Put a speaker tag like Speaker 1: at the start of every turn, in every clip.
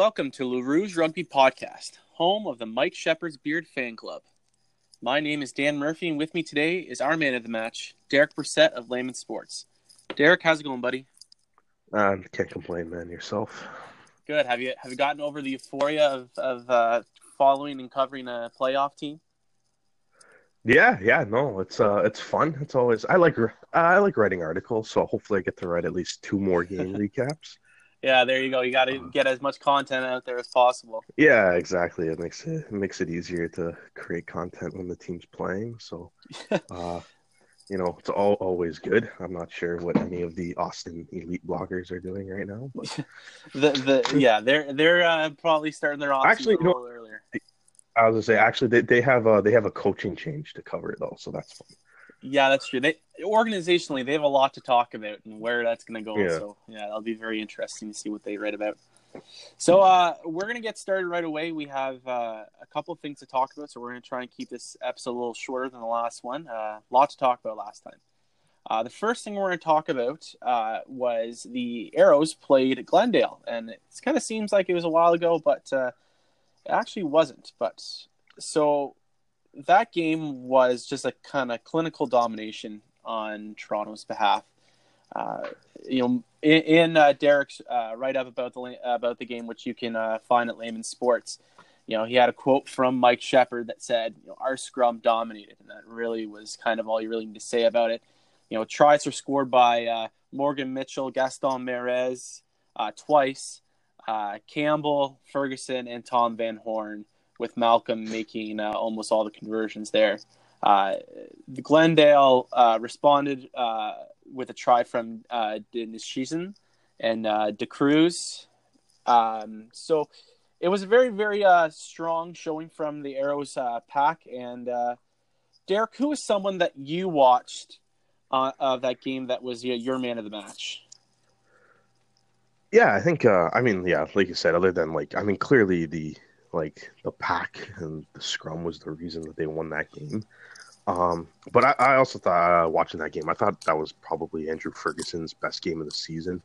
Speaker 1: Welcome to Rouge Rugby Podcast, home of the Mike Shepherd's Beard Fan Club. My name is Dan Murphy, and with me today is our man of the match, Derek Brissett of Layman Sports. Derek, how's it going, buddy?
Speaker 2: Uh, can't complain, man. Yourself?
Speaker 1: Good. Have you have you gotten over the euphoria of of uh, following and covering a playoff team?
Speaker 2: Yeah, yeah. No, it's uh, it's fun. It's always I like I like writing articles, so hopefully I get to write at least two more game recaps.
Speaker 1: Yeah, there you go. You got to uh, get as much content out there as possible.
Speaker 2: Yeah, exactly. It makes it, it makes it easier to create content when the team's playing. So, uh, you know, it's all always good. I'm not sure what any of the Austin elite bloggers are doing right now, but
Speaker 1: the the yeah, they're they're uh, probably starting their off
Speaker 2: actually you know, earlier. I was gonna say actually they, they have uh they have a coaching change to cover it though, so that's fun.
Speaker 1: Yeah, that's true. They organizationally they have a lot to talk about and where that's going to go. Yeah. So yeah, that'll be very interesting to see what they write about. So uh, we're going to get started right away. We have uh, a couple of things to talk about, so we're going to try and keep this episode a little shorter than the last one. A uh, lot to talk about last time. Uh, the first thing we're going to talk about uh, was the Arrows played Glendale, and it kind of seems like it was a while ago, but uh, it actually wasn't. But so that game was just a kind of clinical domination on Toronto's behalf. Uh, you know, in, in uh, Derek's uh, write up about the about the game, which you can uh, find at Layman Sports, you know, he had a quote from Mike Shepard that said, you know, "Our scrum dominated," and that really was kind of all you really need to say about it. You know, tries were scored by uh, Morgan Mitchell, Gaston Mieres uh, twice, Campbell, Ferguson, and Tom Van Horne with Malcolm making uh, almost all the conversions there. Uh, Glendale uh, responded uh, with a try from uh, Nishizen and uh, De Cruz. Um, so it was a very, very uh, strong showing from the Arrows pack. And Derek, who is someone that you watched of that game that was your man of the match?
Speaker 2: Yeah, I think. I mean, yeah, like you said, other than like, I mean, clearly the like the pack and the scrum was the reason that they won that game. Um, but I, I, also thought uh, watching that game, I thought that was probably Andrew Ferguson's best game of the season.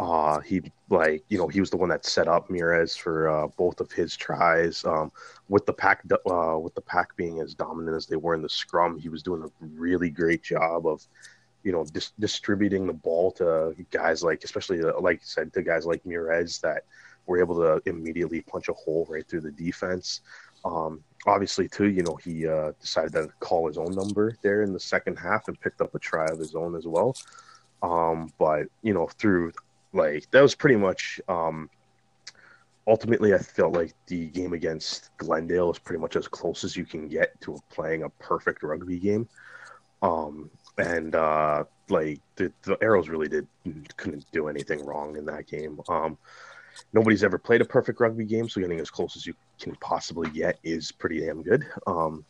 Speaker 2: Uh, he like you know he was the one that set up Mieres for uh, both of his tries. Um, with the pack uh, with the pack being as dominant as they were in the scrum, he was doing a really great job of you know dis- distributing the ball to guys like especially uh, like I said to guys like Mieres that were able to immediately punch a hole right through the defense. Um, obviously, too, you know, he uh, decided to call his own number there in the second half and picked up a try of his own as well. Um, but you know, through like that was pretty much. Um, ultimately, I felt like the game against Glendale was pretty much as close as you can get to playing a perfect rugby game. Um, and uh, like the, the arrows really did couldn't do anything wrong in that game. Um, nobody's ever played a perfect rugby game, so getting as close as you can possibly get is pretty damn good. Um,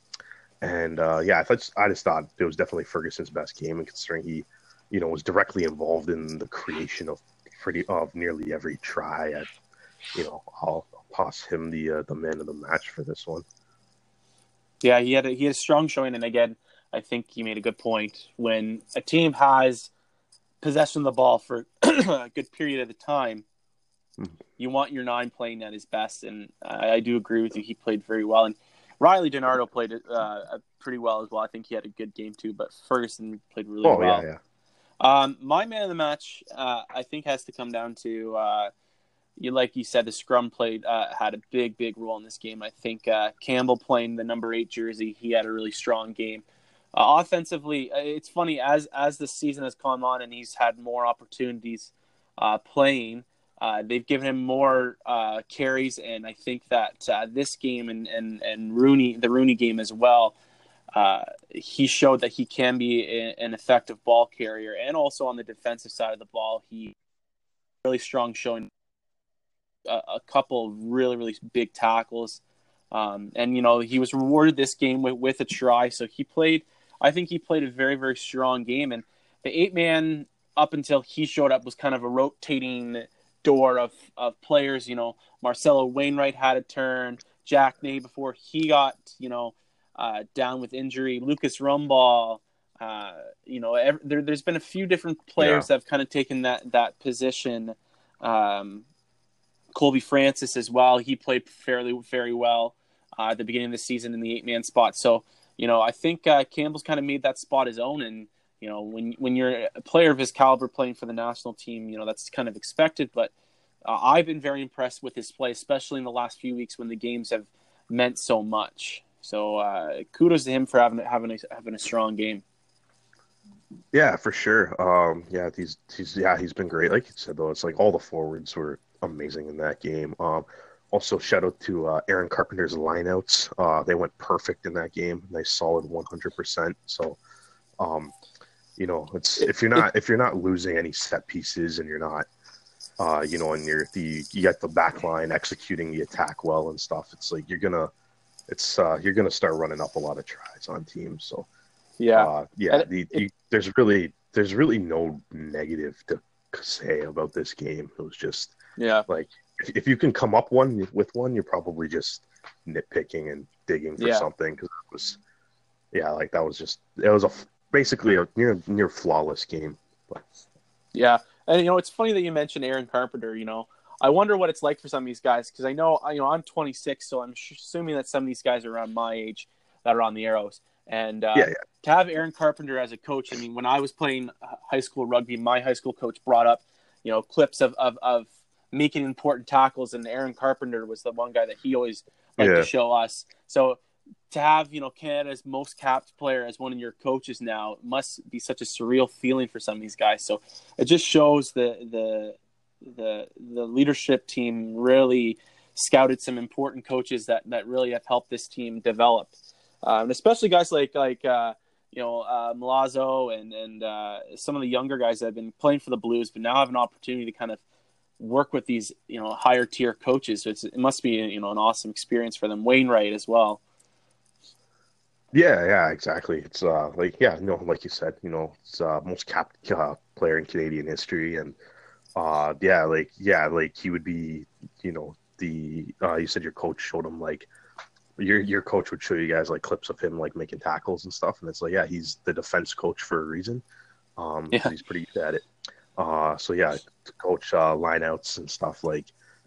Speaker 2: and uh, yeah, I thought I just thought it was definitely Ferguson's best game, and considering he, you know, was directly involved in the creation of pretty of nearly every try, I, you know, I'll, I'll toss him the uh, the man of the match for this one.
Speaker 1: Yeah, he had a, he had a strong showing, and again, I think you made a good point. When a team has possession of the ball for a good period of the time, you want your nine playing at his best, and I, I, do agree with you. He played very well, and Riley DiNardo played uh, pretty well as well. I think he had a good game too, but Ferguson played really oh, well. Yeah, yeah. Um, my man of the match, uh, I think, has to come down to uh, you. Like you said, the scrum played uh, had a big, big role in this game. I think uh, Campbell playing the number eight jersey, he had a really strong game. Uh, offensively, it's funny as as the season has come on and he's had more opportunities playing. Uh, they've given him more uh, carries, and I think that uh, this game and, and and Rooney, the Rooney game as well, uh, he showed that he can be a, an effective ball carrier, and also on the defensive side of the ball, he really strong showing a, a couple really really big tackles, um, and you know he was rewarded this game with, with a try, so he played. I think he played a very very strong game, and the eight man up until he showed up was kind of a rotating door of of players. You know, Marcelo Wainwright had a turn. Jack Ney before he got you know uh, down with injury. Lucas Rumball. Uh, you know, every, there, has been a few different players yeah. that have kind of taken that that position. Um, Colby Francis as well. He played fairly very well uh, at the beginning of the season in the eight man spot. So you know, I think uh, Campbell's kind of made that spot his own. And you know, when when you're a player of his caliber playing for the national team, you know that's kind of expected. But uh, I've been very impressed with his play, especially in the last few weeks when the games have meant so much. So uh, kudos to him for having having a, having a strong game.
Speaker 2: Yeah, for sure. Um, yeah, he's he's yeah he's been great. Like you said though, it's like all the forwards were amazing in that game. Um, also, shout out to uh, Aaron Carpenter's lineouts. Uh, they went perfect in that game. Nice, solid 100%. So, um, you know, it's if you're not if you're not losing any set pieces and you're not, uh, you know, and you're the you got the back line executing the attack well and stuff. It's like you're gonna, it's uh, you're gonna start running up a lot of tries on teams. So,
Speaker 1: yeah,
Speaker 2: uh, yeah. The, the, there's really there's really no negative to say about this game. It was just
Speaker 1: yeah,
Speaker 2: like if you can come up one with one, you're probably just nitpicking and digging for yeah. something because it was, yeah, like that was just it was a basically a near near flawless game. But.
Speaker 1: Yeah, and you know it's funny that you mentioned Aaron Carpenter. You know, I wonder what it's like for some of these guys because I know you know I'm 26, so I'm assuming that some of these guys are around my age that are on the Arrows. And uh,
Speaker 2: yeah, yeah.
Speaker 1: to have Aaron Carpenter as a coach, I mean, when I was playing high school rugby, my high school coach brought up, you know, clips of, of, of making important tackles, and Aaron Carpenter was the one guy that he always liked yeah. to show us. So to have you know Canada's most capped player as one of your coaches now must be such a surreal feeling for some of these guys. So it just shows the the the the leadership team really scouted some important coaches that that really have helped this team develop, um, especially guys like like. Uh, you know, uh, Milazzo and and uh, some of the younger guys that have been playing for the Blues, but now have an opportunity to kind of work with these you know higher tier coaches. So it must be you know an awesome experience for them. Wainwright as well.
Speaker 2: Yeah, yeah, exactly. It's uh like yeah, no, like you said, you know, it's uh most capped uh, player in Canadian history, and uh yeah, like yeah, like he would be, you know, the uh you said your coach showed him like your your coach would show you guys like clips of him like making tackles and stuff, and it's like yeah, he's the defense coach for a reason. Um, yeah. he's pretty good at it. Uh, so yeah, to coach uh, lineouts and stuff like,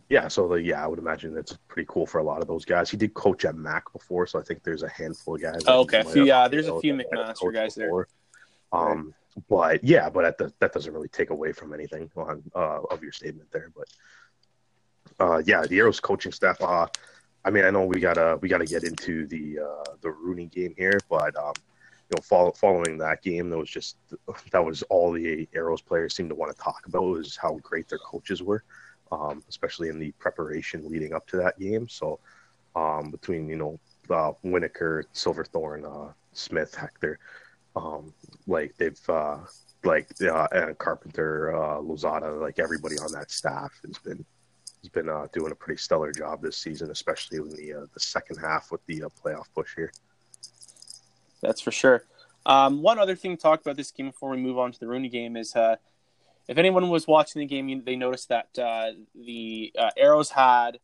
Speaker 2: yeah. So the, yeah, I would imagine that's pretty cool for a lot of those guys. He did coach at Mac before, so I think there's a handful of guys.
Speaker 1: Oh, okay, yeah, there's a few McMaster guys before.
Speaker 2: there. Um, but yeah, but at the, that doesn't really take away from anything on uh, of your statement there. But uh, yeah, the Arrows coaching staff. Uh, I mean, I know we gotta we gotta get into the uh, the Rooney game here, but um, you know, follow, following that game, that was just that was all the Arrows players seemed to want to talk about was how great their coaches were, um, especially in the preparation leading up to that game. So um, between you know uh, Winokur, Silverthorne, uh, Smith, Hector, um, like they've uh, like uh, and Carpenter, uh, Lozada, like everybody on that staff has been has been uh, doing a pretty stellar job this season, especially in the uh, the second half with the uh, playoff push here
Speaker 1: that's for sure. Um, one other thing to talk about this game before we move on to the Rooney game is uh, if anyone was watching the game, they noticed that uh, the uh, Arrows had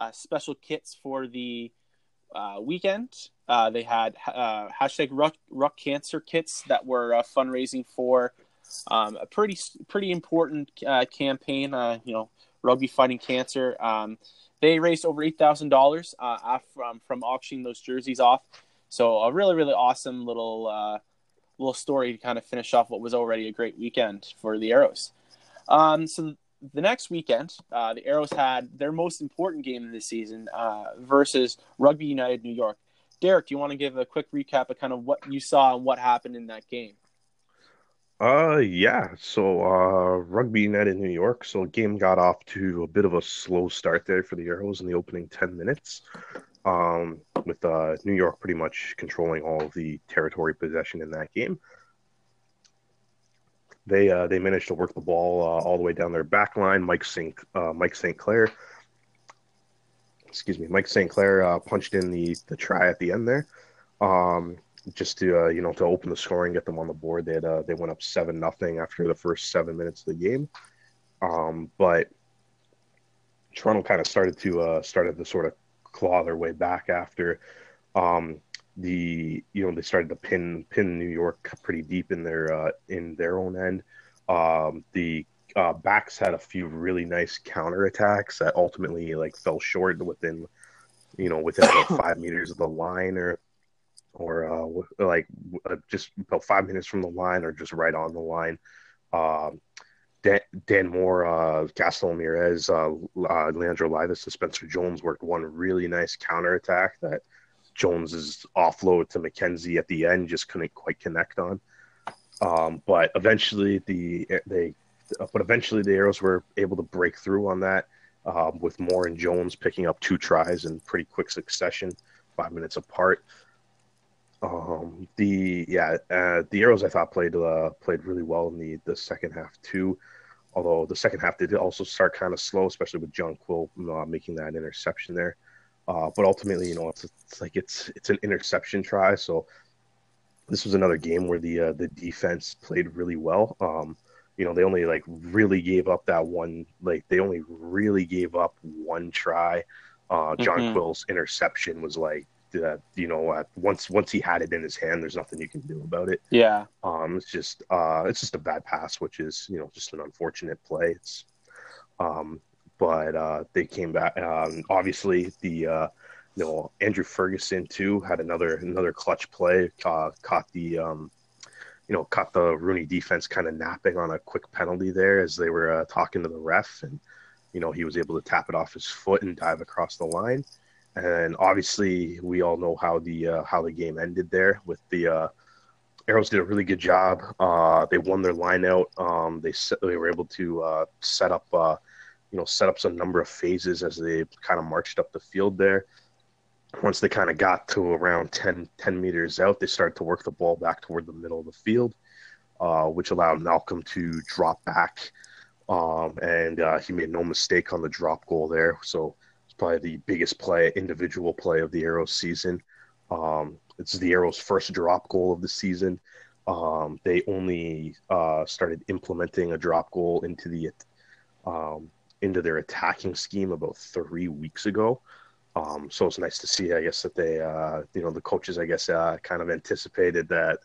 Speaker 1: uh, special kits for the uh, weekend. Uh, they had hashtag Ruck, Ruck Cancer kits that were fundraising for um, a pretty pretty important campaign. you know, rugby fighting cancer. Um, they raised over eight thousand dollars from from auctioning those jerseys off. So a really really awesome little uh, little story to kind of finish off what was already a great weekend for the Arrows. Um, so the next weekend, uh, the Arrows had their most important game of the season uh, versus Rugby United New York. Derek, do you want to give a quick recap of kind of what you saw and what happened in that game?
Speaker 2: Uh, yeah. So, uh, Rugby United New York. So, game got off to a bit of a slow start there for the Arrows in the opening 10 minutes um, with uh, New York pretty much controlling all of the territory possession in that game. They uh, they managed to work the ball uh, all the way down their back line. Mike St. Uh, Mike St. Clair, excuse me, Mike St. Clair uh, punched in the the try at the end there, um, just to uh, you know to open the scoring, and get them on the board. They had, they went up seven nothing after the first seven minutes of the game, um, but Toronto kind of started to started to sort of claw their way back after um, the you know they started to pin pin New York pretty deep in their uh, in their own end. Um, the uh, backs had a few really nice counter attacks that ultimately like fell short within, you know, within about five meters of the line or, or uh, like uh, just about five minutes from the line or just right on the line. Um, Dan, Dan Moore, uh, Gaston Ramirez, uh, uh, Leandro Leivas, Spencer Jones worked one really nice counter attack that Jones's offload to McKenzie at the end just couldn't quite connect on. Um, but eventually the they, but eventually the Arrows were able to break through on that um, with Moore and Jones picking up two tries in pretty quick succession, five minutes apart. Um, the yeah, uh, the Arrows I thought played uh, played really well in the the second half too. Although the second half did also start kind of slow, especially with John Quill uh, making that interception there. Uh, but ultimately, you know, it's, it's like it's it's an interception try. So this was another game where the uh, the defense played really well. Um, you know, they only like really gave up that one. Like they only really gave up one try. Uh, John mm-hmm. Quill's interception was like that. You know, uh, once once he had it in his hand, there's nothing you can do about it.
Speaker 1: Yeah.
Speaker 2: Um, it's just uh, it's just a bad pass, which is you know just an unfortunate play. It's um, but uh, they came back. Um, obviously, the uh, you know Andrew Ferguson too had another another clutch play. Uh, caught the um, you know caught the Rooney defense kind of napping on a quick penalty there as they were uh, talking to the ref, and you know he was able to tap it off his foot and dive across the line. And obviously, we all know how the uh, how the game ended there with the uh, Arrows did a really good job. Uh, they won their line out. Um, they they were able to uh, set up uh, you know, set up some number of phases as they kind of marched up the field there. Once they kind of got to around 10, 10 meters out, they started to work the ball back toward the middle of the field, uh, which allowed Malcolm to drop back. Um, and he made no mistake on the drop goal there. So probably the biggest play, individual play of the Arrows season. Um, it's the Arrows' first drop goal of the season. Um, they only uh, started implementing a drop goal into the um, into their attacking scheme about three weeks ago. Um, so it's nice to see, I guess, that they, uh, you know, the coaches, I guess, uh, kind of anticipated that,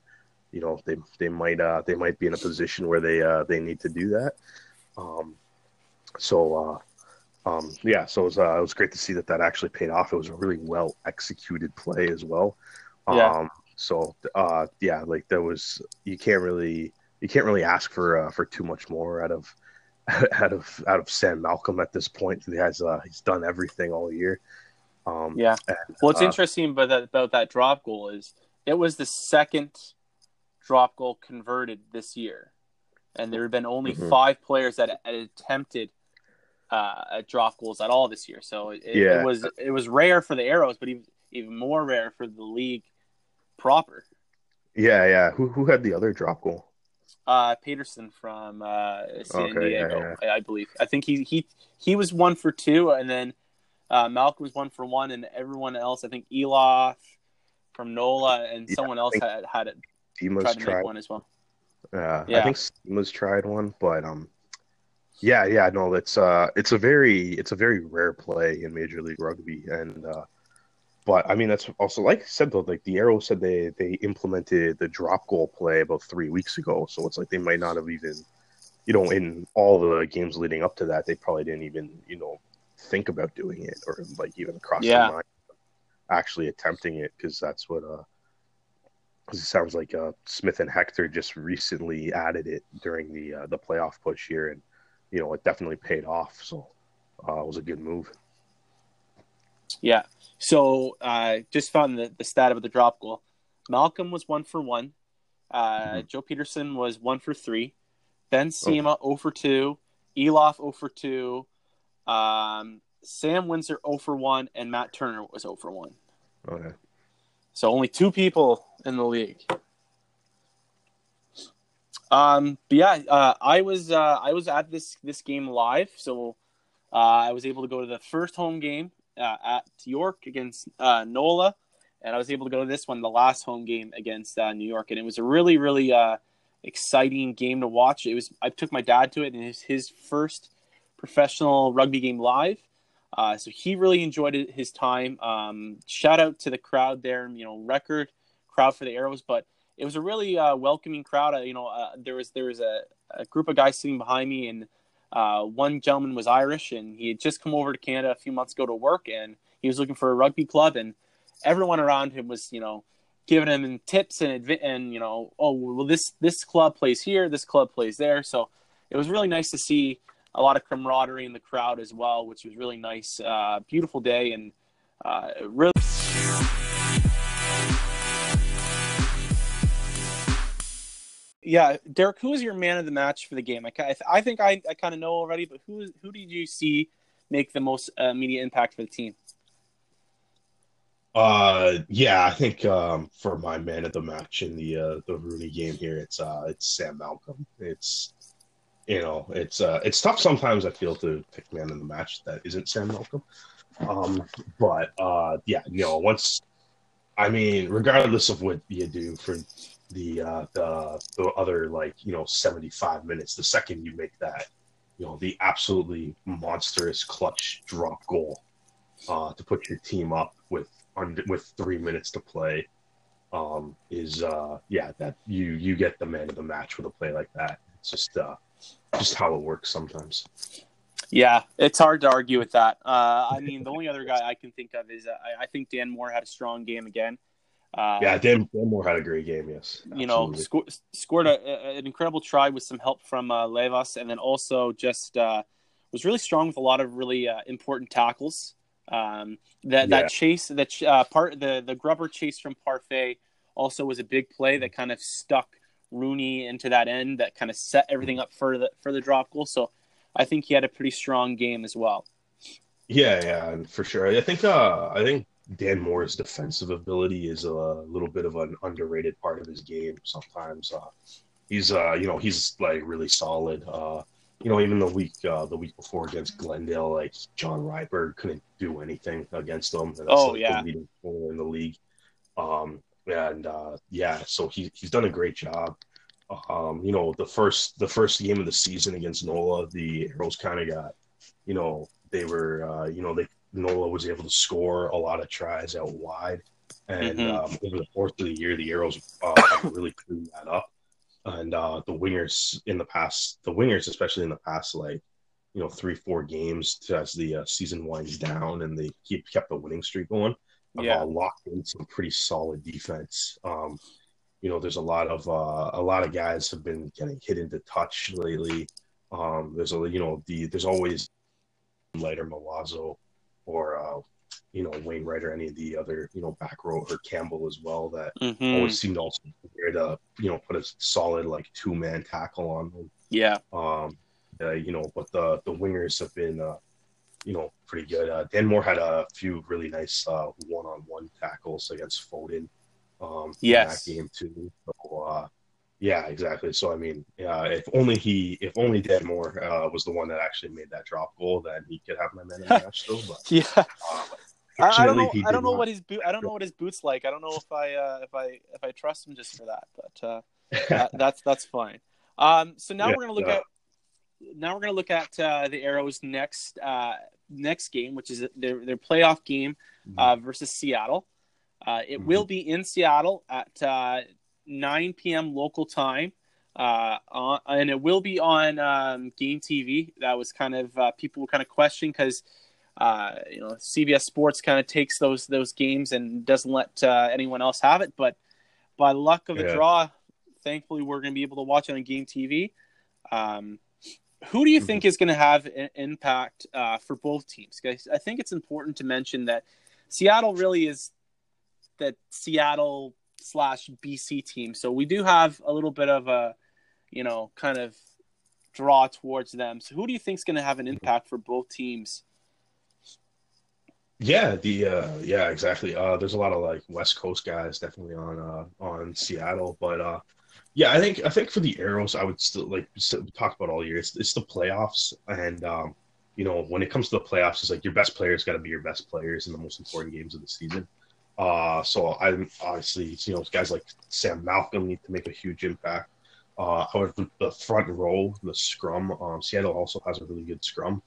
Speaker 2: you know, they they might uh, they might be in a position where they uh, they need to do that. Um, so, uh, um, yeah, so it was uh, it was great to see that that actually paid off. It was a really well executed play as well. Yeah. Um, so, uh, yeah, like there was you can't really you can't really ask for uh, for too much more out of out of out of Sam Malcolm at this point. He has uh, he's done everything all year.
Speaker 1: Um, yeah. And, What's uh, interesting about that, about that drop goal is it was the second drop goal converted this year, and there have been only mm-hmm. five players that had attempted uh, drop goals at all this year. So it, yeah. it, was it was rare for the Arrows, but even even more rare for the league proper.
Speaker 2: Yeah, yeah. Who who had the other drop goal?
Speaker 1: uh, Pietersen from uh, San okay, Diego, yeah, yeah. I, I, believe. I think he he he was one for two, and then uh, Malcolm was one for one, and everyone else, I think Eloff from Nola and yeah, someone else had had it.
Speaker 2: tried
Speaker 1: to
Speaker 2: tried
Speaker 1: make one as well.
Speaker 2: Uh, yeah, I think Steamus tried one, but um, yeah, yeah, no, it's uh, it's a very it's a very rare play in Major League Rugby, and uh, but I mean, that's also like I said though. Like the Arrow said, they they implemented the drop goal play about three weeks ago. So it's like they might not have even, you know, in all the games leading up to that, they probably didn't even you know think about doing it or like even cross yeah. their mind actually attempting it because that's what uh because it sounds like uh Smith and Hector just recently added it during the uh, the playoff push here and you know it definitely paid off so uh, it was a good move.
Speaker 1: Yeah. So uh, just found the, the stat of the drop goal. Malcolm was one for one. Uh, mm-hmm. Joe Pietersen was one for three. Ben Cima oh. 0 for 2. Eloff 0 for 2. Um, Sam Windsor 0 for 1. And Matt Turner was 0 for 1.
Speaker 2: Okay.
Speaker 1: So only two people in the league. Um, but yeah, uh, I was uh, I was at this this game live, so uh, I was able to go to the first home game uh, at York against uh, NOLA, and I was able to go to this one, the last home game against uh, New York, and it was a really, really uh, exciting game to watch. It was I took my dad to it, and it was his first professional rugby game live. Uh, so he really enjoyed it, his time. Um, shout out to the crowd there, you know, record crowd for the Arrows, but it was a really uh, welcoming crowd. Uh, you know, uh, there was there was a, a, group of guys sitting behind me, and uh, one gentleman was Irish, and he had just come over to Canada a few months ago to work, and he was looking for a rugby club, and everyone around him was, you know, giving him tips and and you know, oh well, this this club plays here, this club plays there, so it was really nice to see a lot of camaraderie in the crowd as well, which was really nice. Uh, beautiful day and uh, really. Yeah, Derek, who was your man of the match for the game? I, I think I, I kind of know already, but who who did you see make the most uh, immediate impact for the team?
Speaker 2: Uh, yeah, I think um, for my man of the match in the uh, the RUNY game here, it's uh, it's Sam Malcolm. It's you know, it's uh, it's tough sometimes. I feel to pick man of the match that isn't Sam Malcolm. Um, but uh, yeah, you know, once I mean, regardless of what you do for the uh, the the other like you know seventy five minutes, the second you make that, you know, the absolutely monstrous clutch drop goal uh, to put your team up with under, with three minutes to play um, is uh, yeah that you you get the man of the match with a play like that. It's just uh, just how it works sometimes.
Speaker 1: Yeah, it's hard to argue with that. Uh, I mean, the only other guy I can think of is uh, I, I, think Dan Moore had a strong game again.
Speaker 2: Uh, yeah, Dan, Dan, Moore had a great game. Yes,
Speaker 1: absolutely. you know, sco- scored a, a, an incredible try with some help from uh, Leivas, and then also just uh, was really strong with a lot of really uh, important tackles. Um, that yeah. that chase, that uh, part, the the grubber chase from Parfait also was a big play that kind of stuck Rooney into that end that kind of set everything up for the for the drop goal. So I think he had a pretty strong game as well.
Speaker 2: Yeah, yeah, for sure. I think uh, I think Dan Moore's defensive ability is a little bit of an underrated part of his game. Sometimes uh, he's uh, you know he's like really solid. Uh, you know, even the week uh, the week before against Glendale, like John Ryberg couldn't do anything against them.
Speaker 1: Oh like yeah,
Speaker 2: the leading player in the league. Um, and uh, yeah, so he he's done a great job. Um, you know, the first the first game of the season against Nola, the Arrows kind of got, you know, they were, uh, you know, they Nola was able to score a lot of tries out wide, and mm-hmm. um, over the course of the year, the Arrows uh, really cleaned that up and uh, the wingers in the past, the wingers especially in the past, like you know, three four games as the uh, season winds down, and they keep kept the winning streak going. Yeah, uh, locked in some pretty solid defense. Um, you know, there's a lot of uh, a lot of guys have been getting hit into touch lately. Um, there's a you know the there's always lighter Milazzo or uh, you know Wainwright or any of the other you know back row or Campbell as well that mm-hmm. always seemed to also there to you know put a solid like two man tackle on them.
Speaker 1: Yeah.
Speaker 2: Um. Uh, you know, but the the wingers have been uh, you know pretty good. Uh, Dan Moore had a few really nice one on one tackles against Foden. Um,
Speaker 1: yes.
Speaker 2: that game too. So, uh, yeah, exactly. So I mean, uh, if only he, if only Dan Moore uh, was the one that actually made that drop goal, then he could have my man in the match still. But
Speaker 1: yeah, uh, I, don't know. I don't know what his boot. I don't know what his boots like. I don't know if I uh, if I if I trust him just for that. But uh, that, that's that's fine. Um, so now yeah, we're gonna look at now we're gonna look at uh, the Arrows next uh, next game, which is their their playoff game mm-hmm. uh, versus Seattle. Uh, it mm-hmm. will be in Seattle at uh, 9 p.m. local time, uh, on, and it will be on um, Game TV. That was kind of uh, people were kind of questioning because uh, you know CBS Sports kind of takes those those games and doesn't let uh, anyone else have it. But by luck of the yeah. draw, thankfully we're going to be able to watch it on Game TV. Um, who do you think mm-hmm. is going to have an impact uh, for both teams? Because I think it's important to mention that Seattle really is that Seattle slash BC team, so we do have a little bit of a, you know, kind of draw towards them. So who do you think is going to have an mm-hmm. impact for both teams?
Speaker 2: Yeah, the uh, yeah, exactly. Uh, there's a lot of like West Coast guys definitely on uh, on Seattle, but uh, yeah, I think I think for the Arrows, I would still like talk about all year. It's, it's the playoffs, and um, you know when it comes to the playoffs, it's like your best players got to be your best players in the most important games of the season. Uh, so I obviously you know guys like Sam Malcolm need to make a huge impact. Uh, however, the front row, the scrum, um, Seattle also has a really good scrum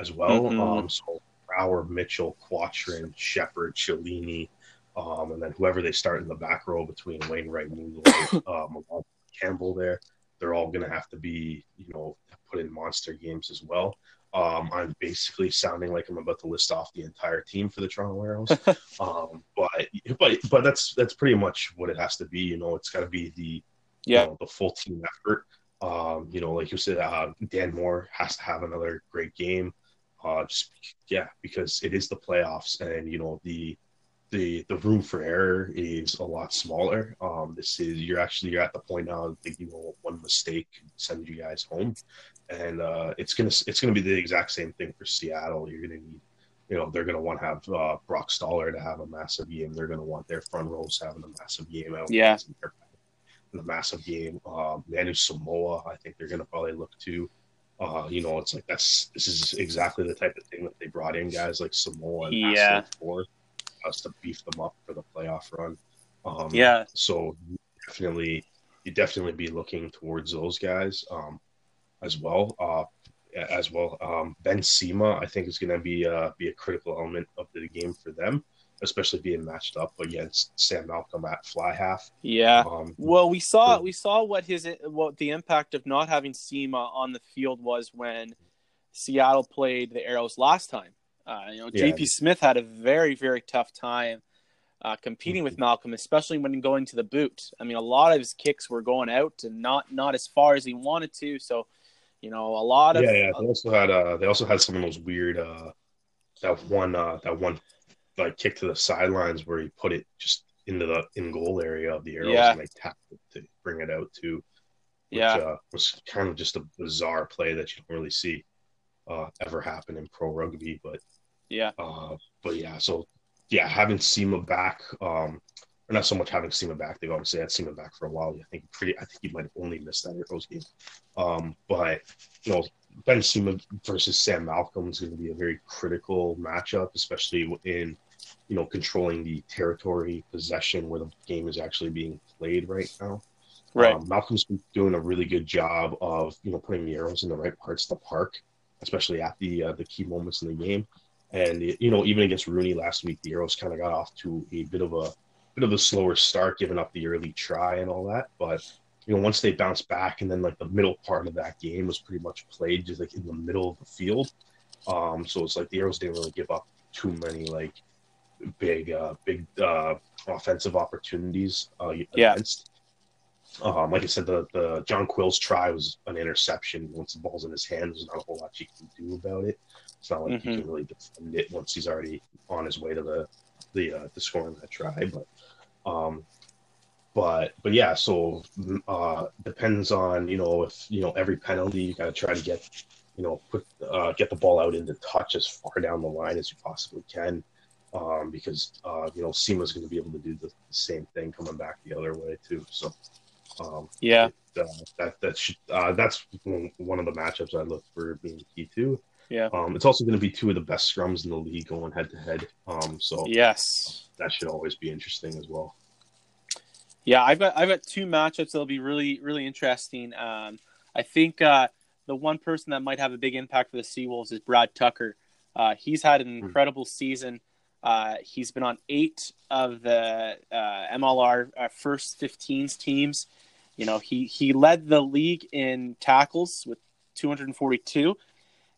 Speaker 2: as well. Mm-hmm. Um, so Brower, Mitchell, Quattrin, Shepard, Cellini, Um, and then whoever they start in the back row between Wainwright, Newell, um, Campbell there, they're all going to have to be, you know, put in monster games as well. Um, I'm basically sounding like I'm about to list off the entire team for the Toronto Arrows, um, but but but that's that's pretty much what it has to be. You know, it's got to be the yeah you know, the full team effort. Um, you know, like you said, uh, Dan Moore has to have another great game. Uh, just yeah, because it is the playoffs, and you know the the the room for error is a lot smaller. Um, this is you're actually you're at the point now that you know one mistake can send you guys home, and uh, it's gonna it's gonna be the exact same thing for Seattle. You're gonna need, you know, they're gonna want to have uh, Brock Stoller to have a massive game. They're gonna want their front rows having a massive game out.
Speaker 1: Yeah.
Speaker 2: In a massive game, uh, Manu Samoa, I think they're gonna probably look to. Uh, you know, it's like that's this is exactly the type of thing that they brought in guys like Samoa and
Speaker 1: yeah.
Speaker 2: for us to beef them up for the playoff run. Um,
Speaker 1: yeah.
Speaker 2: So definitely, you definitely be looking towards those guys um, as well. Uh, as well, um, Ben Cima I think is going to be uh, be a critical element of the game for them, especially being matched up against Sam Malcolm at fly half.
Speaker 1: Yeah. Um, well, we saw so, we saw what his what the impact of not having Cima on the field was when Seattle played the Arrows last time. Uh, you know, yeah. JP Smith had a very, very tough time uh, competing mm-hmm. with Malcolm, especially when going to the boot. I mean, a lot of his kicks were going out and not not as far as he wanted to. So, you know, a lot of
Speaker 2: yeah, yeah. They also had uh, they also had some of those weird uh, that one uh, that one like kick to the sidelines where he put it just into the in goal area of the arrows yeah. and they tapped it to bring it out too. Which,
Speaker 1: yeah,
Speaker 2: uh, was kind of just a bizarre play that you don't really see uh, ever happen in pro rugby, but
Speaker 1: yeah.
Speaker 2: Uh, but yeah, so yeah, having Cima back, um, or not so much having Cima back. They've obviously had Cima back for a while. I think pretty. I think he might have only missed that Arrows game. Um, but you know, Ben Cima versus Sam Malcolm is going to be a very critical matchup, especially in you know controlling the territory possession where the game is actually being played right now.
Speaker 1: Right.
Speaker 2: Um, Malcolm's been doing a really good job of you know putting the arrows in the right parts of the park, especially at the uh, the key moments in the game. And you know, even against Rooney last week, the Arrows kind of got off to a bit of a bit of a slower start, giving up the early try and all that. But you know, once they bounced back, and then like the middle part of that game was pretty much played just like in the middle of the field. Um, so it's like the Arrows didn't really give up too many like big, uh, big uh, offensive opportunities uh,
Speaker 1: yeah.
Speaker 2: Um, like I said, the, the John Quill's try was an interception. Once the ball's in his hands, there's not a whole lot you can do about it. It's not like mm-hmm. he can really defend it once he's already on his way to the the uh, the scoring that try. But um, but but yeah, so uh, depends on you know if you know every penalty you got to try to get you know put uh, get the ball out into touch as far down the line as you possibly can. Um, because uh, you know Cima's going to be able to do the, the, same thing coming back the other way too. So um,
Speaker 1: yeah,
Speaker 2: it, uh, that that should, uh, that's one of the matchups I look for being key to.
Speaker 1: Yeah.
Speaker 2: Um, it's also going to be two of the best scrums in the league going head to head. Um, so
Speaker 1: yes,
Speaker 2: that should always be interesting as well.
Speaker 1: Yeah, I've got I've got two matchups that'll be really really interesting. Um, I think uh, the one person that might have a big impact for the Seawolves is Brad Tucker. Uh, he's had an hmm. incredible season. Uh, he's been on eight of the uh, MLR uh, first 15s teams. You know, he he led the league in tackles with 242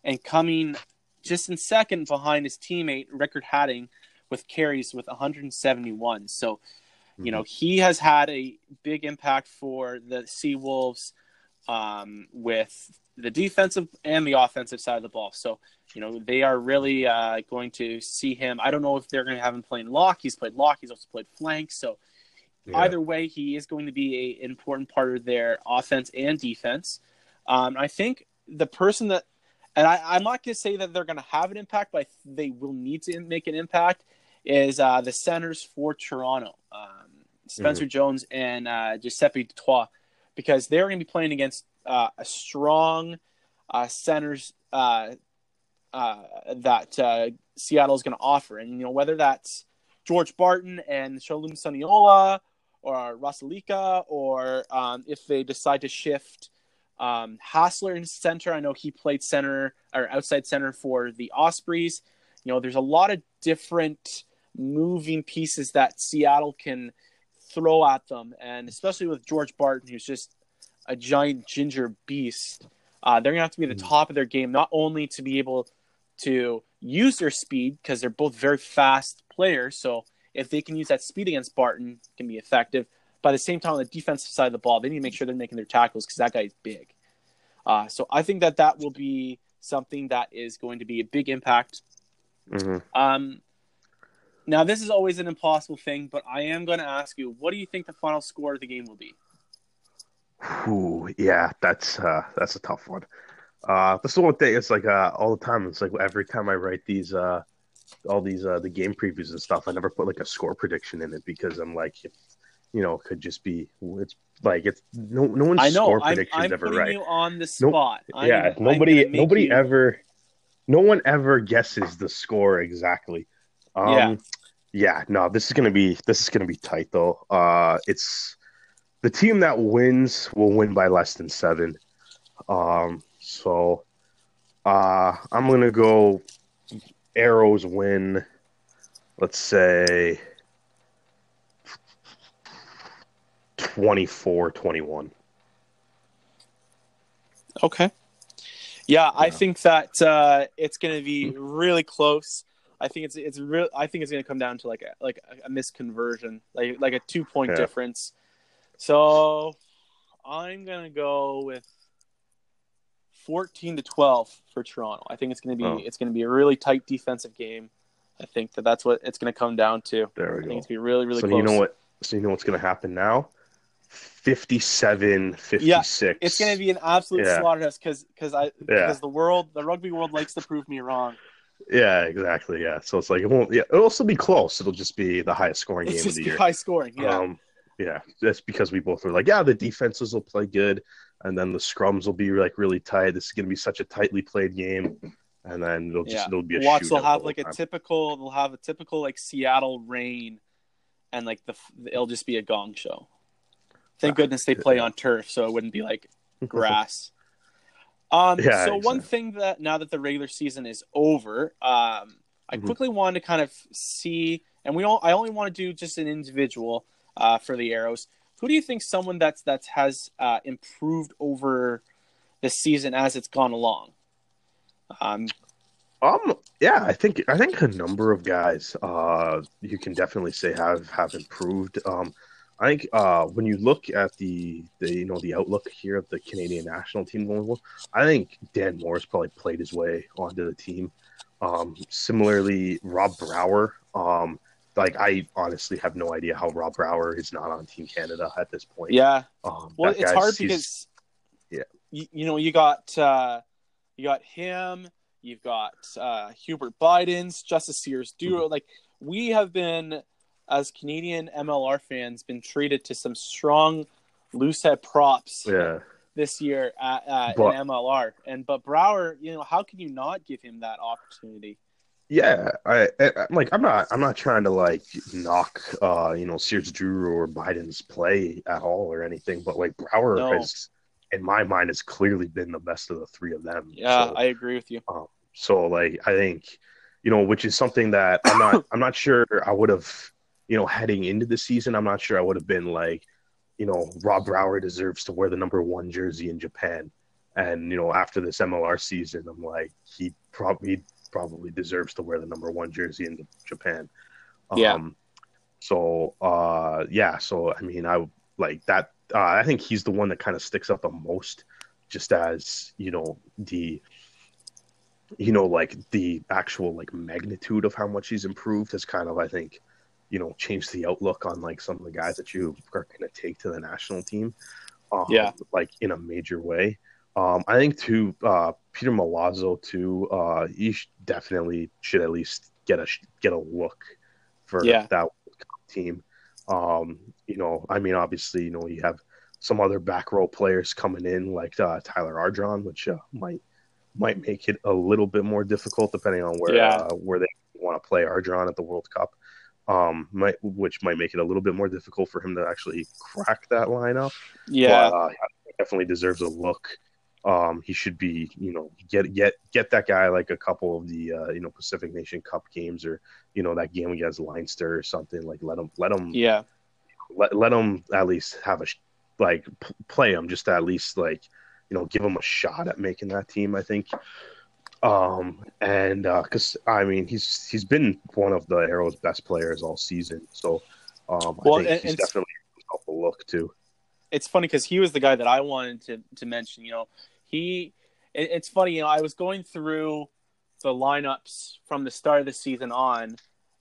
Speaker 1: and coming just in second behind his teammate Riekert Hattingh with carries with 171. So, mm-hmm. you know, he has had a big impact for the Seawolves um, with the defensive and the offensive side of the ball. So, you know, they are really uh, going to see him. I don't know if they're going to have him playing lock. He's played lock. He's also played flank. So, yeah. either way, he is going to be an important part of their offense and defense. Um, I think the person that and I, am not going to say that they're going to have an impact, but they will need to make an impact. Is uh, the centers for Toronto, um, Spencer mm-hmm. Jones and uh, Giuseppe du Toit, because they're going to be playing against uh, a strong uh, centers uh, uh, that Seattle is going to offer, and you know whether that's George Barton and Shalom Suniula or Rasalika, or um, if they decide to shift um, Hassler in center. I know he played center or outside center for the Ospreys. You know, there's a lot of different moving pieces that Seattle can throw at them, and especially with George Barton, who's just a giant ginger beast. Uh, they're gonna have to be at the top of their game, not only to be able to use their speed because they're both very fast players. So if they can use that speed against Barton, it can be effective. But at the same time, on the defensive side of the ball, they need to make sure they're making their tackles because that guy's big. Uh, so I think that that will be something that is going to be a big impact.
Speaker 2: Mm-hmm.
Speaker 1: Um, now, this is always an impossible thing, but I am going to ask you, what do you think the final score of the game will be?
Speaker 2: Ooh, yeah, that's uh, that's a tough one. Uh, that's the one thing. It's like uh, all the time. It's like every time I write these, uh, all these uh, the game previews and stuff, I never put like a score prediction in it because I'm like, you know, it could just be. It's like it's no no one's
Speaker 1: I know.
Speaker 2: score
Speaker 1: I'm,
Speaker 2: predictions
Speaker 1: I'm
Speaker 2: ever
Speaker 1: putting
Speaker 2: right.
Speaker 1: you on the
Speaker 2: No-
Speaker 1: spot. I'm-
Speaker 2: yeah, nobody nobody
Speaker 1: you-
Speaker 2: ever, no one ever guesses the score exactly. Um,
Speaker 1: Yeah.
Speaker 2: Yeah, no, this is gonna be this is gonna be tight though. Uh, it's the team that wins will win by less than seven. Um, so, uh, I'm gonna go. Arrows win. Let's say 24-21.
Speaker 1: Okay. Yeah, I think that uh, it's going to be really close. I think it's it's real. I think it's going to come down to like a like a, a misconversion, like like a two point
Speaker 2: Yeah.
Speaker 1: difference. So I'm going to go with fourteen to twelve for Toronto. I think it's going to be
Speaker 2: Oh.
Speaker 1: it's going to be a really tight defensive game. I think that that's what it's going to come down to.
Speaker 2: There
Speaker 1: I
Speaker 2: we
Speaker 1: think
Speaker 2: go.
Speaker 1: it's going to be really really
Speaker 2: so
Speaker 1: close.
Speaker 2: you know what? So you know what's gonna happen now? 57 56.
Speaker 1: It's going to be an absolute
Speaker 2: Yeah.
Speaker 1: slaughterhouse because because I
Speaker 2: Yeah.
Speaker 1: because the world the rugby world likes to prove me wrong.
Speaker 2: Yeah, exactly. Yeah. So it's like it won't yeah, it'll still be close. It'll just be the highest scoring
Speaker 1: It's
Speaker 2: game of the year.
Speaker 1: high scoring. Yeah.
Speaker 2: Um yeah, that's because we both were like, yeah, the defenses will play good, and then the scrums will be like really tight. This is going to be such a tightly played game, and then it'll just
Speaker 1: yeah.
Speaker 2: it'll be a
Speaker 1: Watch, they'll have like a typical. They'll have a typical like Seattle rain, and like the it'll just be a gong show. Thank goodness they play on turf, so it wouldn't be like grass. Um,
Speaker 2: Yeah,
Speaker 1: so one thing that now that the regular season is over, um, I
Speaker 2: Mhm.
Speaker 1: quickly wanted to kind of see, and we all I only want to do just an individual uh, for the arrows. Who do you think someone that's that has uh, improved over the season as it's gone along? Um,
Speaker 2: Um, yeah, I think I think a number of guys uh you can definitely say have have improved. Um, I think uh when you look at the the you know the outlook here of the Canadian national team going forward, I think Dan Morris probably played his way onto the team. Um, similarly, Rob Brower. Um, like I honestly have no idea how Rob Brower is not on Team Canada at this point.
Speaker 1: yeah,
Speaker 2: Um,
Speaker 1: Well, it's hard because
Speaker 2: yeah.
Speaker 1: you, you know you got uh, you got him, you've got uh, Hubert Buydens Justice Sears duo.
Speaker 2: Mm-hmm.
Speaker 1: Like we have been as Canadian MLR fans been treated to some strong loose head props
Speaker 2: yeah.
Speaker 1: this year at, at
Speaker 2: But-
Speaker 1: in MLR. And but Brower, you know, how can you not give him that opportunity?
Speaker 2: Yeah, I, I I'm like I'm not I'm not trying to like knock uh you know Sears-Duru or Buydens' play at all or anything, but like Brower
Speaker 1: No.
Speaker 2: has in my mind has clearly been the best of the three of them.
Speaker 1: Yeah,
Speaker 2: So,
Speaker 1: I agree with you.
Speaker 2: so like I think you know which is something that I'm not I'm not sure I would have you know heading into the season I'm not sure I would have been like you know Rob Brower deserves to wear the number one jersey in Japan, and you know after this MLR season I'm like he probably probably deserves to wear the number one jersey in Japan.
Speaker 1: Yeah.
Speaker 2: Um, so uh yeah so I mean I like that uh, I think he's the one that kind of sticks up the most just as you know the you know like the actual like magnitude of how much he's improved has kind of I think you know change the outlook on like some of the guys that you are going to take to the national team um,
Speaker 1: Yeah.
Speaker 2: like in a major way um I think too uh Peter Milazzo too uh he sh- definitely should at least get a sh- get a look for
Speaker 1: Yeah.
Speaker 2: that team um you know I mean obviously you know you have some other back row players coming in like uh, Tyler Ardron, which uh, might might make it a little bit more difficult depending on where
Speaker 1: Yeah.
Speaker 2: uh, where they want to play Ardron at the World Cup. Um, might which might make it a little bit more difficult for him to actually crack that lineup.
Speaker 1: Yeah,
Speaker 2: but, uh, definitely deserves a look. Um, he should be, you know, get get get that guy like a couple of the uh, you know Pacific Nation Cup games or you know that game against Leinster or something. Like let him let him
Speaker 1: yeah
Speaker 2: let let him at least have a like p- play him just at least like you know give him a shot at making that team. I think. Um, and because uh, I mean he's he's been one of the Arrows' best players all season, so um, well, I think and, he's and definitely a look too.
Speaker 1: It's funny because he was the guy that I wanted to to mention. You know, he. It, it's funny, you know, I was going through the lineups from the start of the season on,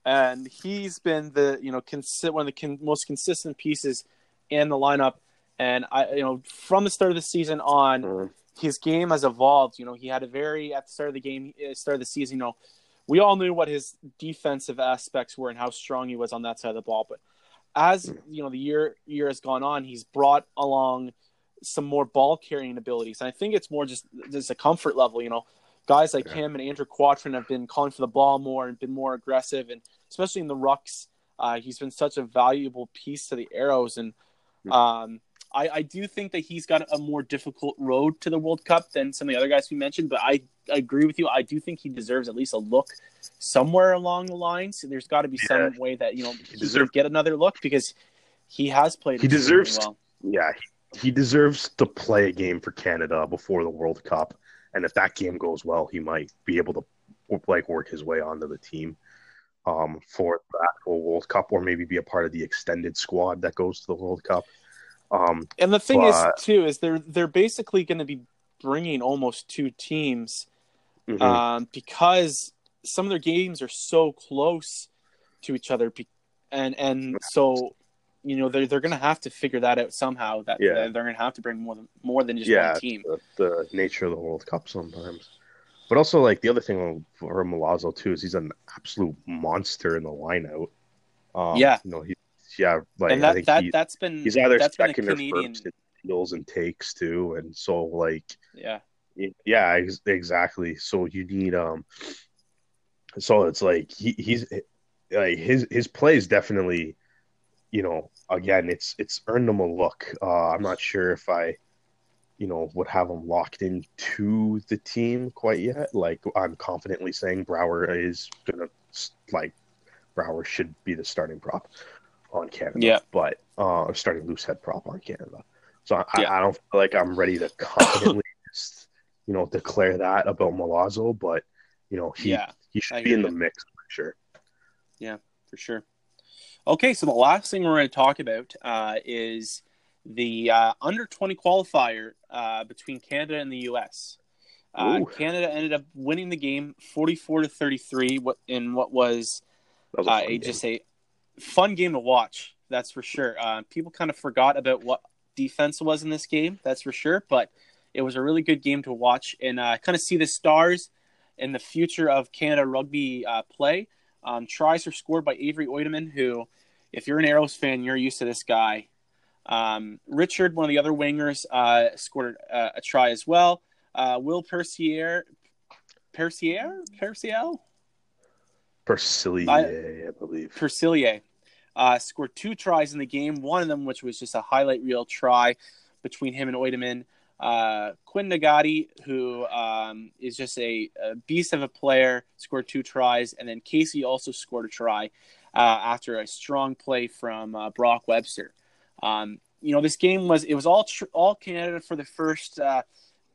Speaker 1: and he's been the you know consi- one of the con- most consistent pieces in the lineup. And I, you know, from the start of the season on, mm his game has evolved. You know, he had a very at the start of the game, uh, start of the season. You know, we all knew what his defensive aspects were and how strong he was on that side of the ball. But as you know, the year year has gone on, he's brought along some more ball carrying abilities. And I think it's more just just a comfort level. You know, guys like yeah. him and Andrew Quattrin have been calling for the ball more and been more aggressive, and especially in the rucks, uh, he's been such a valuable piece to the Arrows. And mm. um, I, I do think that he's got a more difficult road to the World Cup than some of the other guys we mentioned, but I, I agree with you. I do think he deserves at least a look somewhere along the lines. There's got to be some way that you know he, he deserves get another look because he has played.
Speaker 2: He deserves. Well. Yeah, he, he deserves to play a game for Canada before the World Cup, and if that game goes well, he might be able to like work his way onto the team um, for the actual World Cup, or maybe be a part of the extended squad that goes to the World Cup. Um,
Speaker 1: and the thing but... is, too, is they're they're basically going to be bringing almost two teams mm-hmm. um, because some of their games are so close to each other, and and so you know they're they're going to have to figure that out somehow. That yeah. they're going to have to bring more than more than just yeah, one team.
Speaker 2: The, the nature of the World Cup sometimes. But also, like the other thing for Milazzo too is he's an absolute monster in the lineout.
Speaker 1: Um, yeah,
Speaker 2: you know he yeah,
Speaker 1: like and that, I think that he, that's been
Speaker 2: he's either
Speaker 1: that's
Speaker 2: second or Canadian... first in steals and takes too, and so like
Speaker 1: yeah,
Speaker 2: yeah, exactly. So you need um, so it's like he, he's like his his play is definitely, you know, again it's it's earned him a look. Uh, I'm not sure if I you know, would have him locked into the team quite yet. Like I'm confidently saying Brower is gonna like Brower should be the starting prop on Canada.
Speaker 1: Yeah.
Speaker 2: But uh, I'm starting loose head prop on Canada. So I, yeah. I, I don't feel like I'm ready to confidently just, you know, declare that about Milazzo, but you know, he yeah, he should be in the mix for sure.
Speaker 1: Yeah, for sure. Okay, so the last thing we're going to talk about uh, is the uh, under 20 qualifier uh, between Canada and the U.S. Uh, Canada ended up winning the game 44 to 33 in what was, was a, uh, just a fun game to watch. That's for sure. Uh, people kind of forgot about what defense was in this game. That's for sure. But it was a really good game to watch and uh, kind of see the stars in the future of Canada rugby uh, play. Um, tries are scored by Avery Oitomen, who, if you're an Arrows fan, you're used to this guy. Um, Richard, one of the other wingers, uh, scored a, a, try as well. Uh, Will Percier, Percier, Perciel,
Speaker 2: Persilier, I, I believe.
Speaker 1: Persilier uh, scored two tries in the game. One of them, which was just a highlight reel try between him and Oitomen. Uh, Quinn Ngawati, who um, is just a, a, beast of a player, scored two tries, and then Casey also scored a try uh, after a strong play from uh, Brock Webster. Um, you know, this game was it was all tr- all Canada for the first uh,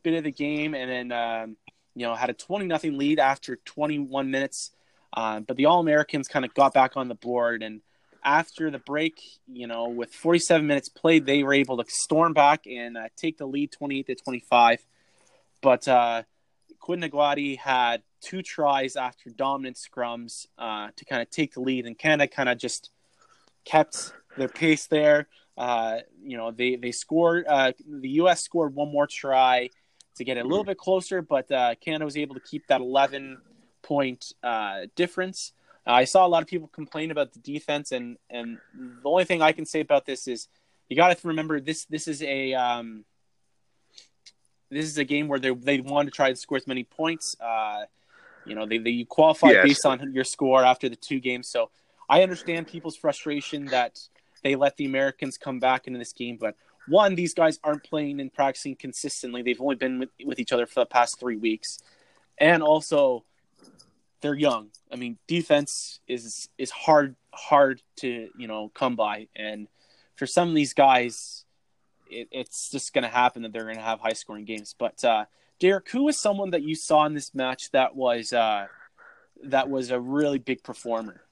Speaker 1: bit of the game, and then um, you know had a twenty nothing lead after twenty one minutes. Um, but the All Americans kind of got back on the board and after the break, you know, with 47 minutes played, they were able to storm back and uh, take the lead 28 to 25. But uh, Quinn had two tries after dominant scrums uh, to kind of take the lead, and Canada kind of just kept their pace there. Uh, you know, they they scored. Uh, the U.S. scored one more try to get a little bit closer, but uh, Canada was able to keep that 11 point uh, difference. I saw a lot of people complain about the defense, and and the only thing I can say about this is you got to remember this this is a um, this is a game where they they want to try to score as many points. Uh, you know, they they qualify yes. based on your score after the two games. So I understand people's frustration that they let the Americans come back into this game, but one, these guys aren't playing and practicing consistently. They've only been with, with each other for the past three weeks, and also they're young. I mean, defense is is hard hard to you know come by, and for some of these guys, it, it's just going to happen that they're going to have high scoring games. But uh, Derek, who was someone that you saw in this match that was uh, that was a really big performer?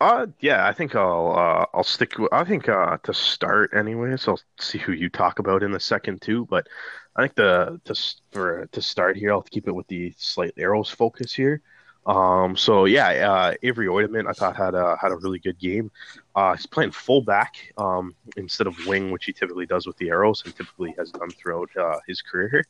Speaker 2: Uh, yeah, I think I'll uh, I'll stick. With, I think uh, to start anyway, so I'll see who you talk about in the second too. But I think the to for to start here, I'll keep it with the slight arrows focus here. Um, so yeah, uh, Avery Oitomen I thought had a had a really good game. Uh, he's playing fullback um, instead of wing, which he typically does with the arrows and typically has done throughout uh, his career.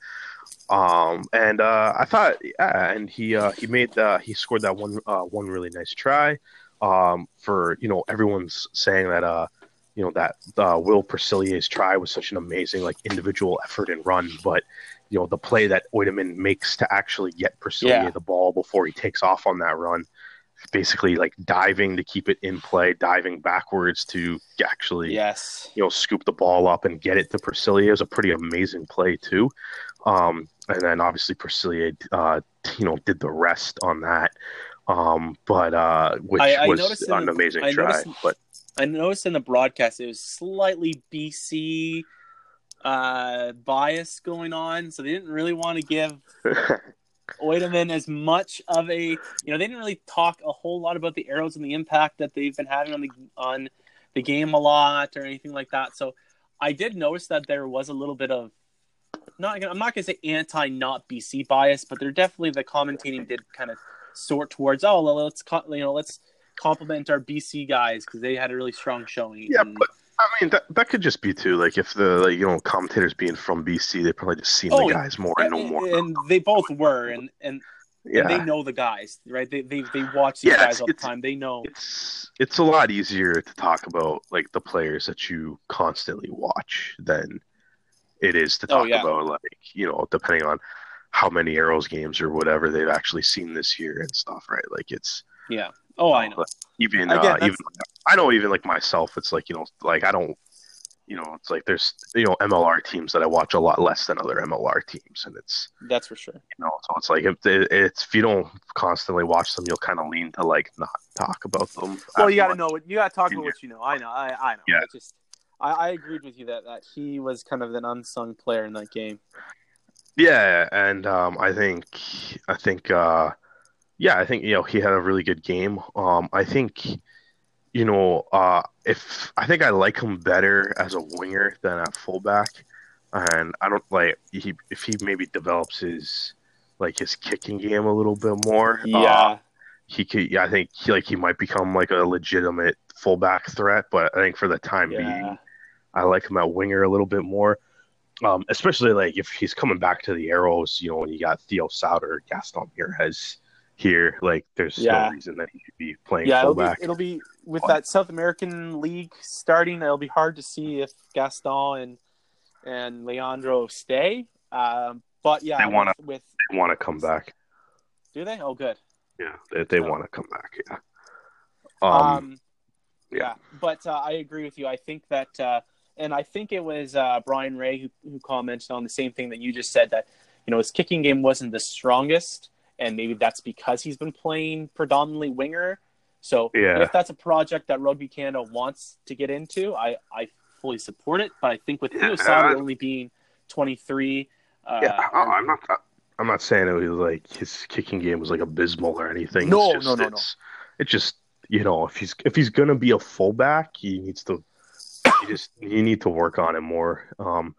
Speaker 2: Um, and uh, I thought, yeah, and he uh, he made uh, he scored that one uh, one really nice try um, for you know everyone's saying that uh, you know that uh, Will Percillier's try was such an amazing like individual effort and run, but you know the play that Oitomen makes to actually get Percillier yeah. the ball before he takes off on that run, basically like diving to keep it in play, diving backwards to actually
Speaker 1: yes
Speaker 2: you know scoop the ball up and get it to Percillier is a pretty amazing play too. Um, and then obviously Percillier, uh, you know, did the rest on that. Um, but uh, which I, I was an the, amazing I try. Noticed, but
Speaker 1: I noticed in the broadcast it was slightly BC uh, bias going on, so they didn't really want to give Oitomen as much of a you know they didn't really talk a whole lot about the arrows and the impact that they've been having on the on the game a lot or anything like that. So I did notice that there was a little bit of not I'm not gonna say anti not BC bias, but there definitely the commentating did kind of sort towards oh well, let's you know let's compliment our BC guys because they had a really strong showing.
Speaker 2: Yeah, and, but I mean that that could just be too like if the like, you know commentators being from BC, they probably just seen oh, the guys more and, know more.
Speaker 1: And they both were, and and. Yeah. And they know the guys, right? They they they watch these yeah, guys all the time. They know
Speaker 2: it's it's a lot easier to talk about like the players that you constantly watch than it is to oh, talk oh, yeah. about like you know depending on how many arrows games or whatever they've actually seen this year and stuff, right? Like it's
Speaker 1: yeah. Oh, I know.
Speaker 2: Even Again, uh, even I know even like myself, it's like you know, like I don't, you know, it's like there's you know MLR teams that I watch a lot less than other MLR teams, and it's
Speaker 1: that's for sure.
Speaker 2: You know, so it's like if it's if you don't constantly watch them, you'll kind of lean to like not talk about them.
Speaker 1: Well, you got to know what you got to talk about what you know. I know. I I know. Yeah. I just I, I agreed with you that that he was kind of an unsung player in that game.
Speaker 2: Yeah, and um, I think I think uh, yeah, I think you know he had a really good game. Um, I think you know uh, if I think I like him better as a winger than at fullback, and I don't like he if he maybe develops his like his kicking game a little bit more.
Speaker 1: Uh, yeah. Uh,
Speaker 2: he could. Yeah, I think he, like he might become like a legitimate fullback threat, but I think for the time yeah. being, I like him at winger a little bit more. Um, especially like if he's coming back to the arrows, you know, when you got Theo Sauder, Gaston Mieres here, like there's yeah. no reason that he should be playing yeah, fullback.
Speaker 1: It'll be, it'll be with that South American league starting. It'll be hard to see if Gaston and and Leandro stay. Um, but yeah,
Speaker 2: they want to with they want to come back.
Speaker 1: Do they? Oh, good.
Speaker 2: Yeah, they, they want to come back. Yeah.
Speaker 1: Um, um yeah. yeah. but uh, I agree with you. I think that uh, and I think it was uh, Brian Ray who, who commented on the same thing that you just said that you know his kicking game wasn't the strongest, and maybe that's because he's been playing predominantly winger. So yeah. if that's a project that Rugby Canada wants to get into, I, I fully support it. But I think with yeah, Theo only being 23,
Speaker 2: uh, yeah, I, am not. I'm not saying it was like his kicking game was like abysmal or anything.
Speaker 1: No, just, no, no, no.
Speaker 2: It's just you know if he's if he's gonna be a fullback, he needs to you just you need to work on it more. Um,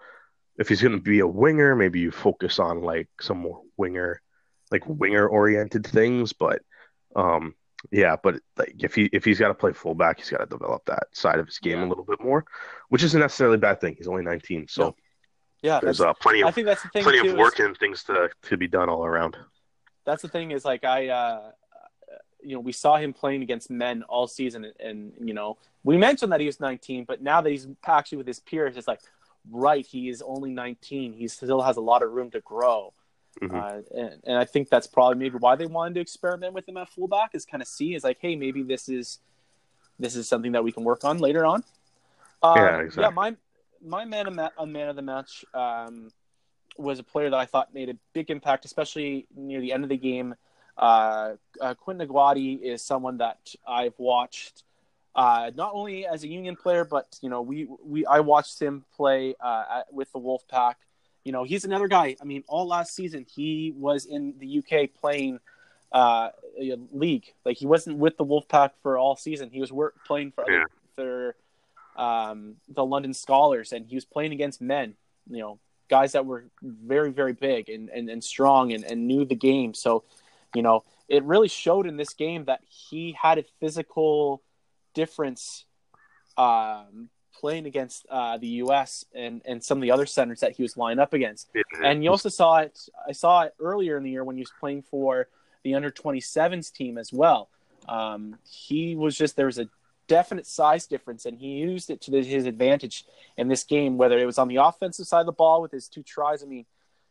Speaker 2: if he's going to be a winger, maybe you focus on like some more winger, like winger oriented things. But um, yeah, but like if he if he's got to play fullback, he's got to develop that side of his game yeah. a little bit more, which isn't necessarily a bad thing. He's only 19, so
Speaker 1: yeah,
Speaker 2: there's uh, plenty of I think that's the thing plenty of work is, and things to to be done all around.
Speaker 1: That's the thing is like I uh, you know, we saw him playing against men all season, and, and, you know, we mentioned that he was 19, but now that he's actually with his peers, it's like, right, he is only 19. He still has a lot of room to grow. Mm-hmm. Uh, and, and, I think that's probably maybe why they wanted to experiment with him at fullback is kind of see is like, hey, maybe this is this is something that we can work on later on. Uh, yeah, exactly. Yeah, my my man of, ma- a man of the match um, was a player that I thought made a big impact, especially near the end of the game. Uh, uh, Quinton Ngawati is someone that I've watched uh, not only as a Union player, but you know, we we I watched him play uh, at, with the Wolfpack. You know, he's another guy. I mean, all last season he was in the UK playing uh, league. Like he wasn't with the Wolfpack for all season. He was work, playing for
Speaker 2: Yeah.
Speaker 1: for um, the London Skolars, and he was playing against men. You know, guys that were very very big and and, and strong and, and knew the game. So, you know, it really showed in this game that he had a physical difference um, playing against uh, the U.S. and and some of the other centers that he was lined up against. And you also saw it. I saw it earlier in the year when he was playing for the under 27s team as well. Um, he was just there was a definite size difference, and he used it to his advantage in this game. Whether it was on the offensive side of the ball with his two tries, I mean,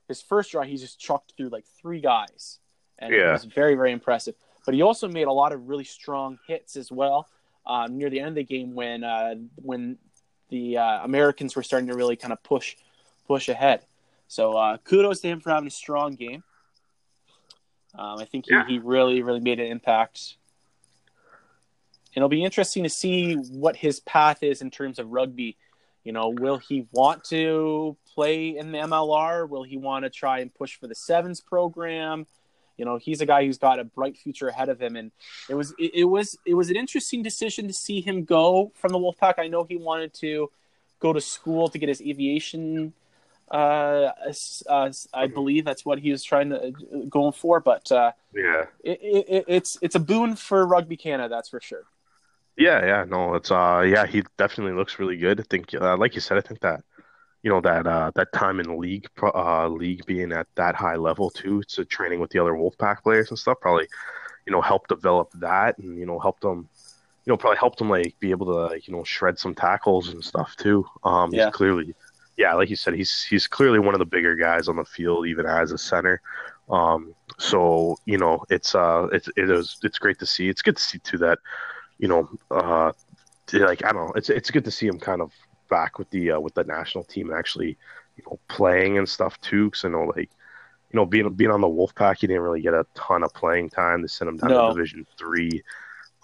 Speaker 1: his first try he just chucked through like three guys, and it was very very impressive. But he also made a lot of really strong hits as well um, near the end of the game when uh, when the uh, Americans were starting to really kind of push push ahead. So uh, kudos to him for having a strong game. Um, I think he,
Speaker 2: Yeah.
Speaker 1: he really really made an impact. It'll be interesting to see what his path is in terms of rugby. You know, will he want to play in the MLR? Will he want to try and push for the sevens program? You know, he's a guy who's got a bright future ahead of him, and it was it, it was it was an interesting decision to see him go from the Wolfpack. I know he wanted to go to school to get his aviation. Uh, uh, I believe that's what he was trying to uh, going for, but uh,
Speaker 2: Yeah.
Speaker 1: it, it, it's it's a boon for Rugby Canada, that's for sure.
Speaker 2: Yeah, yeah, no, it's uh, yeah, he definitely looks really good. I think, uh, like you said, I think that, you know, that uh, that time in the league, uh, league being at that high level too, so training with the other Wolfpack players and stuff, probably, you know, helped develop that, and you know, helped them, you know, probably helped him like be able to, like, you know, shred some tackles and stuff too. Um, he's
Speaker 1: Yeah.
Speaker 2: clearly, yeah, like you said, he's he's clearly one of the bigger guys on the field, even as a center. Um, so you know, it's uh, it's it is it's great to see. It's good to see too that you know, uh, like I don't know, it's it's good to see him kind of back with the uh, with the national team and actually, you know, playing and stuff too. Because I know, like, you know, being being on the Wolfpack, he didn't really get a ton of playing time. They sent him down
Speaker 1: No.
Speaker 2: to Division Three.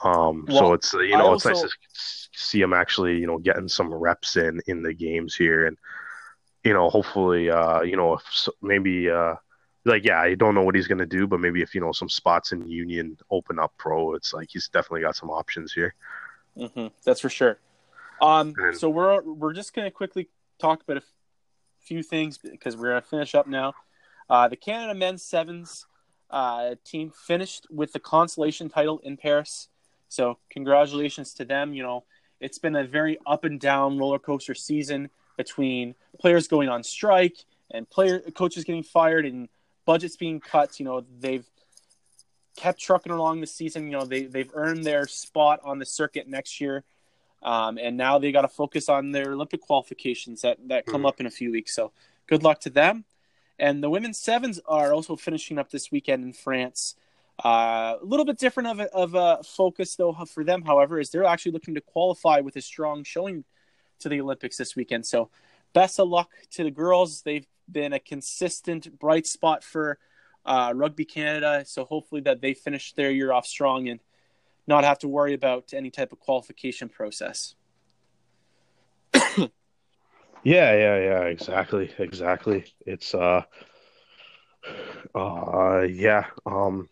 Speaker 2: Um,
Speaker 1: Well,
Speaker 2: so it's you
Speaker 1: I
Speaker 2: know, it's
Speaker 1: also-
Speaker 2: nice to see him actually, you know, getting some reps in in the games here, and you know, hopefully, uh, you know, if maybe. Uh, like yeah, I don't know what he's gonna do, but maybe if you know some spots in Union open up pro, it's like he's definitely got some options here.
Speaker 1: hmm That's for sure. Um,
Speaker 2: And-
Speaker 1: so we're we're just gonna quickly talk about a f- few things because we're gonna finish up now. Uh, the Canada men's sevens uh, team finished with the consolation title in Paris. So congratulations to them. You know, it's been a very up and down roller coaster season between players going on strike and player coaches getting fired and budgets being cut. You know, they've kept trucking along the season. You know, they they've earned their spot on the circuit next year, um, and now they got to focus on their Olympic qualifications that that come up in a few weeks. So good luck to them. And the women's sevens are also finishing up this weekend in France. Uh, a little bit different of a, of a focus though for them, however, is they're actually looking to qualify with a strong showing to the Olympics this weekend. So best of luck to the girls. They've been a consistent bright spot for uh, Rugby Canada. So hopefully that they finish their year off strong and not have to worry about any type of qualification process.
Speaker 2: Yeah, yeah, yeah, exactly, exactly. It's uh, uh, yeah, um,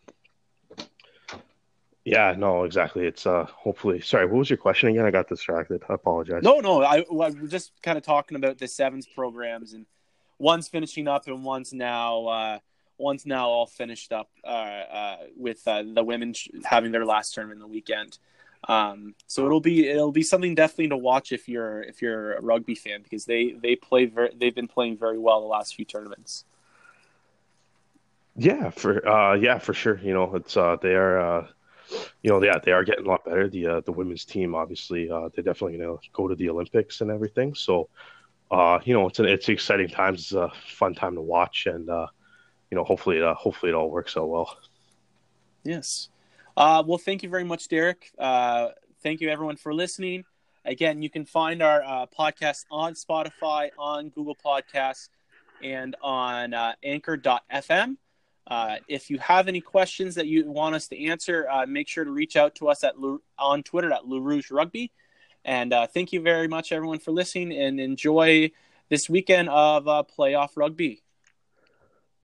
Speaker 2: yeah, no, exactly. It's uh, hopefully. Sorry, what was your question again? I got distracted. I apologize.
Speaker 1: No, no, I, we're just kind of talking about the sevens programs, and one's finishing up, and one's now uh, one's now all finished up uh, uh, with uh, the women sh- having their last tournament the weekend. Um, so it'll be it'll be something definitely to watch if you're if you're a rugby fan because they they play very, they've been playing very well the last few tournaments.
Speaker 2: Yeah, for uh, yeah, for sure. You know, it's uh, they are uh, you know, yeah, they are getting a lot better. The the women's team, obviously, they're definitely gonna go to the Olympics and everything. So, you know, it's an it's exciting times. It's a fun time to watch, and you know, hopefully, uh, hopefully, it all works out well.
Speaker 1: Yes. Uh, well, thank you very much, Derek. Uh, thank you, everyone, for listening. Again, you can find our uh, podcast on Spotify, on Google Podcasts, and on uh, Anchor.fm. Uh, if you have any questions that you want us to answer, uh, make sure to reach out to us at on Twitter at Le Rouge Rugby. And uh, thank you very much, everyone, for listening, and enjoy this weekend of uh, playoff rugby.